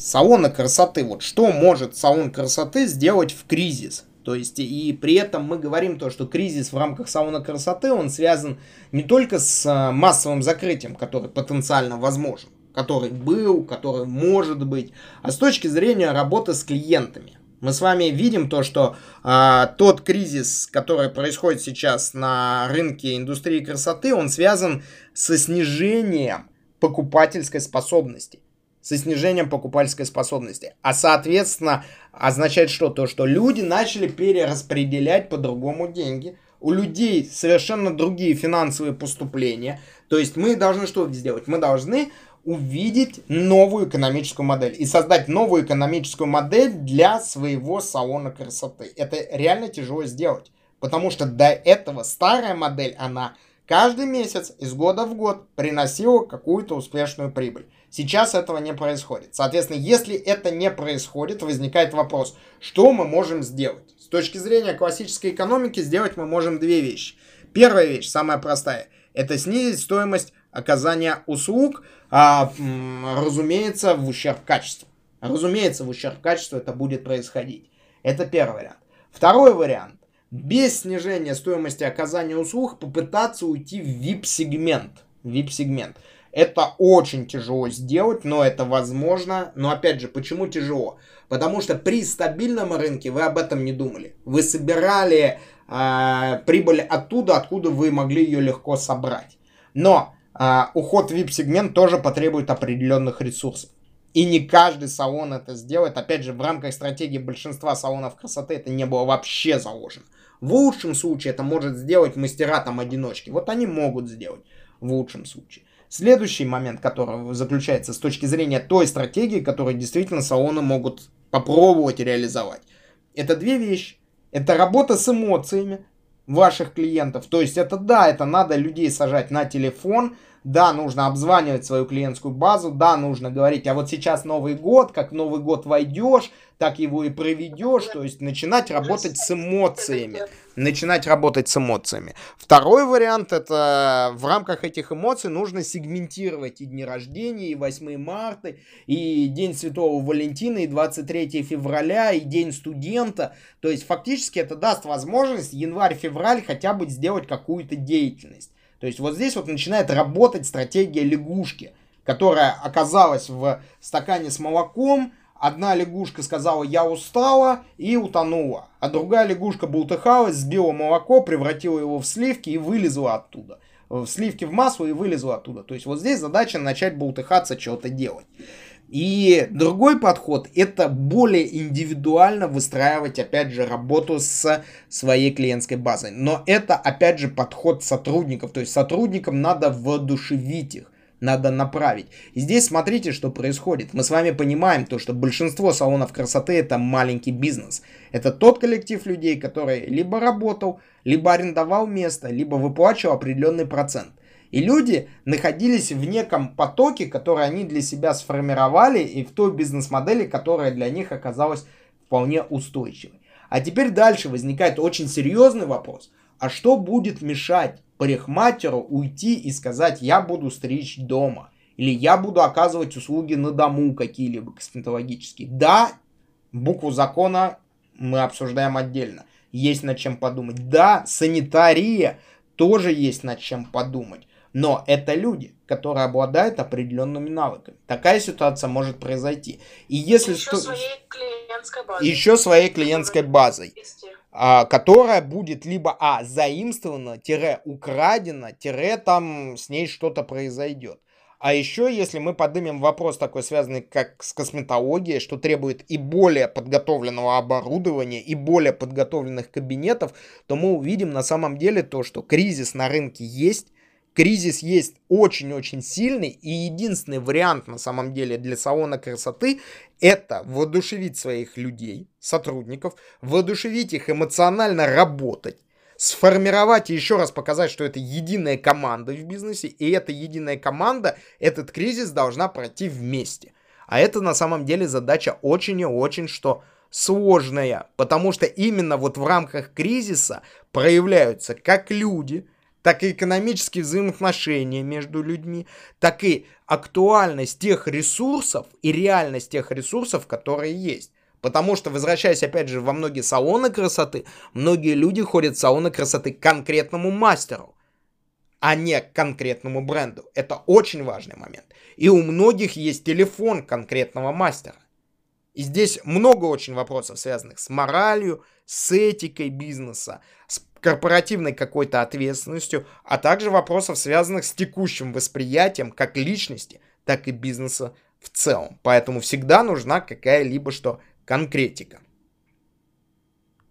салона красоты. Вот что может салон красоты сделать в кризис? То есть, и при этом мы говорим то, что кризис в рамках салона красоты, он связан не только с а, массовым закрытием, который потенциально возможен, который был, который может быть, а с точки зрения работы с клиентами. Мы с вами видим то, что а, тот кризис, который происходит сейчас на рынке индустрии красоты, он связан со снижением покупательской способности. Со снижением покупательской способности. А соответственно означает что? То, что люди начали перераспределять по-другому деньги. У людей совершенно другие финансовые поступления. То есть мы должны что сделать? Мы должны увидеть новую экономическую модель и создать новую экономическую модель для своего салона красоты. Это реально тяжело сделать, потому что до этого старая модель, она каждый месяц из года в год приносила какую-то успешную прибыль. Сейчас этого не происходит. Соответственно, если это не происходит, возникает вопрос, что мы можем сделать? С точки зрения классической экономики сделать мы можем две вещи. Первая вещь, самая простая, это снизить стоимость оказания услуг, а, разумеется, в ущерб качеству. Разумеется, в ущерб качеству это будет происходить. Это первый вариант. Второй вариант. Без снижения стоимости оказания услуг попытаться уйти в VIP-сегмент. VIP-сегмент. Это очень тяжело сделать, но это возможно. Но опять же, почему тяжело? Потому что при стабильном рынке вы об этом не думали. Вы собирали э, прибыль оттуда, откуда вы могли ее легко собрать. Но а, уход в VIP-сегмент тоже потребует определенных ресурсов. И не каждый салон это сделает. Опять же, в рамках стратегии большинства салонов красоты это не было вообще заложено. В лучшем случае это может сделать мастера там одиночки. Вот они могут сделать в лучшем случае. Следующий момент, который заключается с точки зрения той стратегии, которую действительно салоны могут попробовать реализовать. Это две вещи. Это работа с эмоциями, ваших клиентов. То есть это да, это надо людей сажать на телефон, да, нужно обзванивать свою клиентскую базу, да, нужно говорить, а вот сейчас Новый год, как в Новый год войдешь, так его и проведешь, то есть начинать работать с эмоциями. Начинать работать с эмоциями. Второй вариант, это в рамках этих эмоций нужно сегментировать и дни рождения, и 8 марта, и День Святого Валентина, и 23 февраля, и День студента. То есть фактически это даст возможность январь-февраль хотя бы сделать какую-то деятельность. То есть вот здесь вот начинает работать стратегия лягушки, которая оказалась в стакане с молоком, Одна лягушка сказала «я устала» и утонула. А другая лягушка бултыхалась, сбила молоко, превратила его в сливки и вылезла оттуда. В сливки в масло и вылезла оттуда. То есть вот здесь задача начать бултыхаться, что-то делать. И другой подход – это более индивидуально выстраивать, опять же, работу с своей клиентской базой. Но это, опять же, подход сотрудников. То есть сотрудникам надо воодушевить их надо направить. И здесь смотрите, что происходит. Мы с вами понимаем то, что большинство салонов красоты это маленький бизнес. Это тот коллектив людей, который либо работал, либо арендовал место, либо выплачивал определенный процент. И люди находились в неком потоке, который они для себя сформировали, и в той бизнес-модели, которая для них оказалась вполне устойчивой. А теперь дальше возникает очень серьезный вопрос. А что будет мешать парикмахеру уйти и сказать, я буду стричь дома? Или я буду оказывать услуги на дому какие-либо косметологические? Да, букву закона мы обсуждаем отдельно. Есть над чем подумать. Да, санитария тоже есть над чем подумать. Но это люди, которые обладают определенными навыками. Такая ситуация может произойти. И если еще что... своей клиентской базой. Еще своей клиентской базой. А, которая будет либо а заимствована, тире украдена, тире там с ней что-то произойдет. А еще, если мы поднимем вопрос такой, связанный как с косметологией, что требует и более подготовленного оборудования, и более подготовленных кабинетов, то мы увидим на самом деле то, что кризис на рынке есть, кризис есть очень-очень сильный, и единственный вариант на самом деле для салона красоты это воодушевить своих людей, сотрудников, воодушевить их эмоционально работать, сформировать и еще раз показать, что это единая команда в бизнесе, и эта единая команда этот кризис должна пройти вместе. А это на самом деле задача очень и очень что сложная, потому что именно вот в рамках кризиса проявляются как люди, так и экономические взаимоотношения между людьми, так и актуальность тех ресурсов и реальность тех ресурсов, которые есть. Потому что, возвращаясь опять же во многие салоны красоты, многие люди ходят в салоны красоты к конкретному мастеру, а не к конкретному бренду. Это очень важный момент. И у многих есть телефон конкретного мастера. И здесь много очень вопросов, связанных с моралью, с этикой бизнеса, с корпоративной какой-то ответственностью, а также вопросов, связанных с текущим восприятием как личности, так и бизнеса в целом. Поэтому всегда нужна какая-либо что конкретика.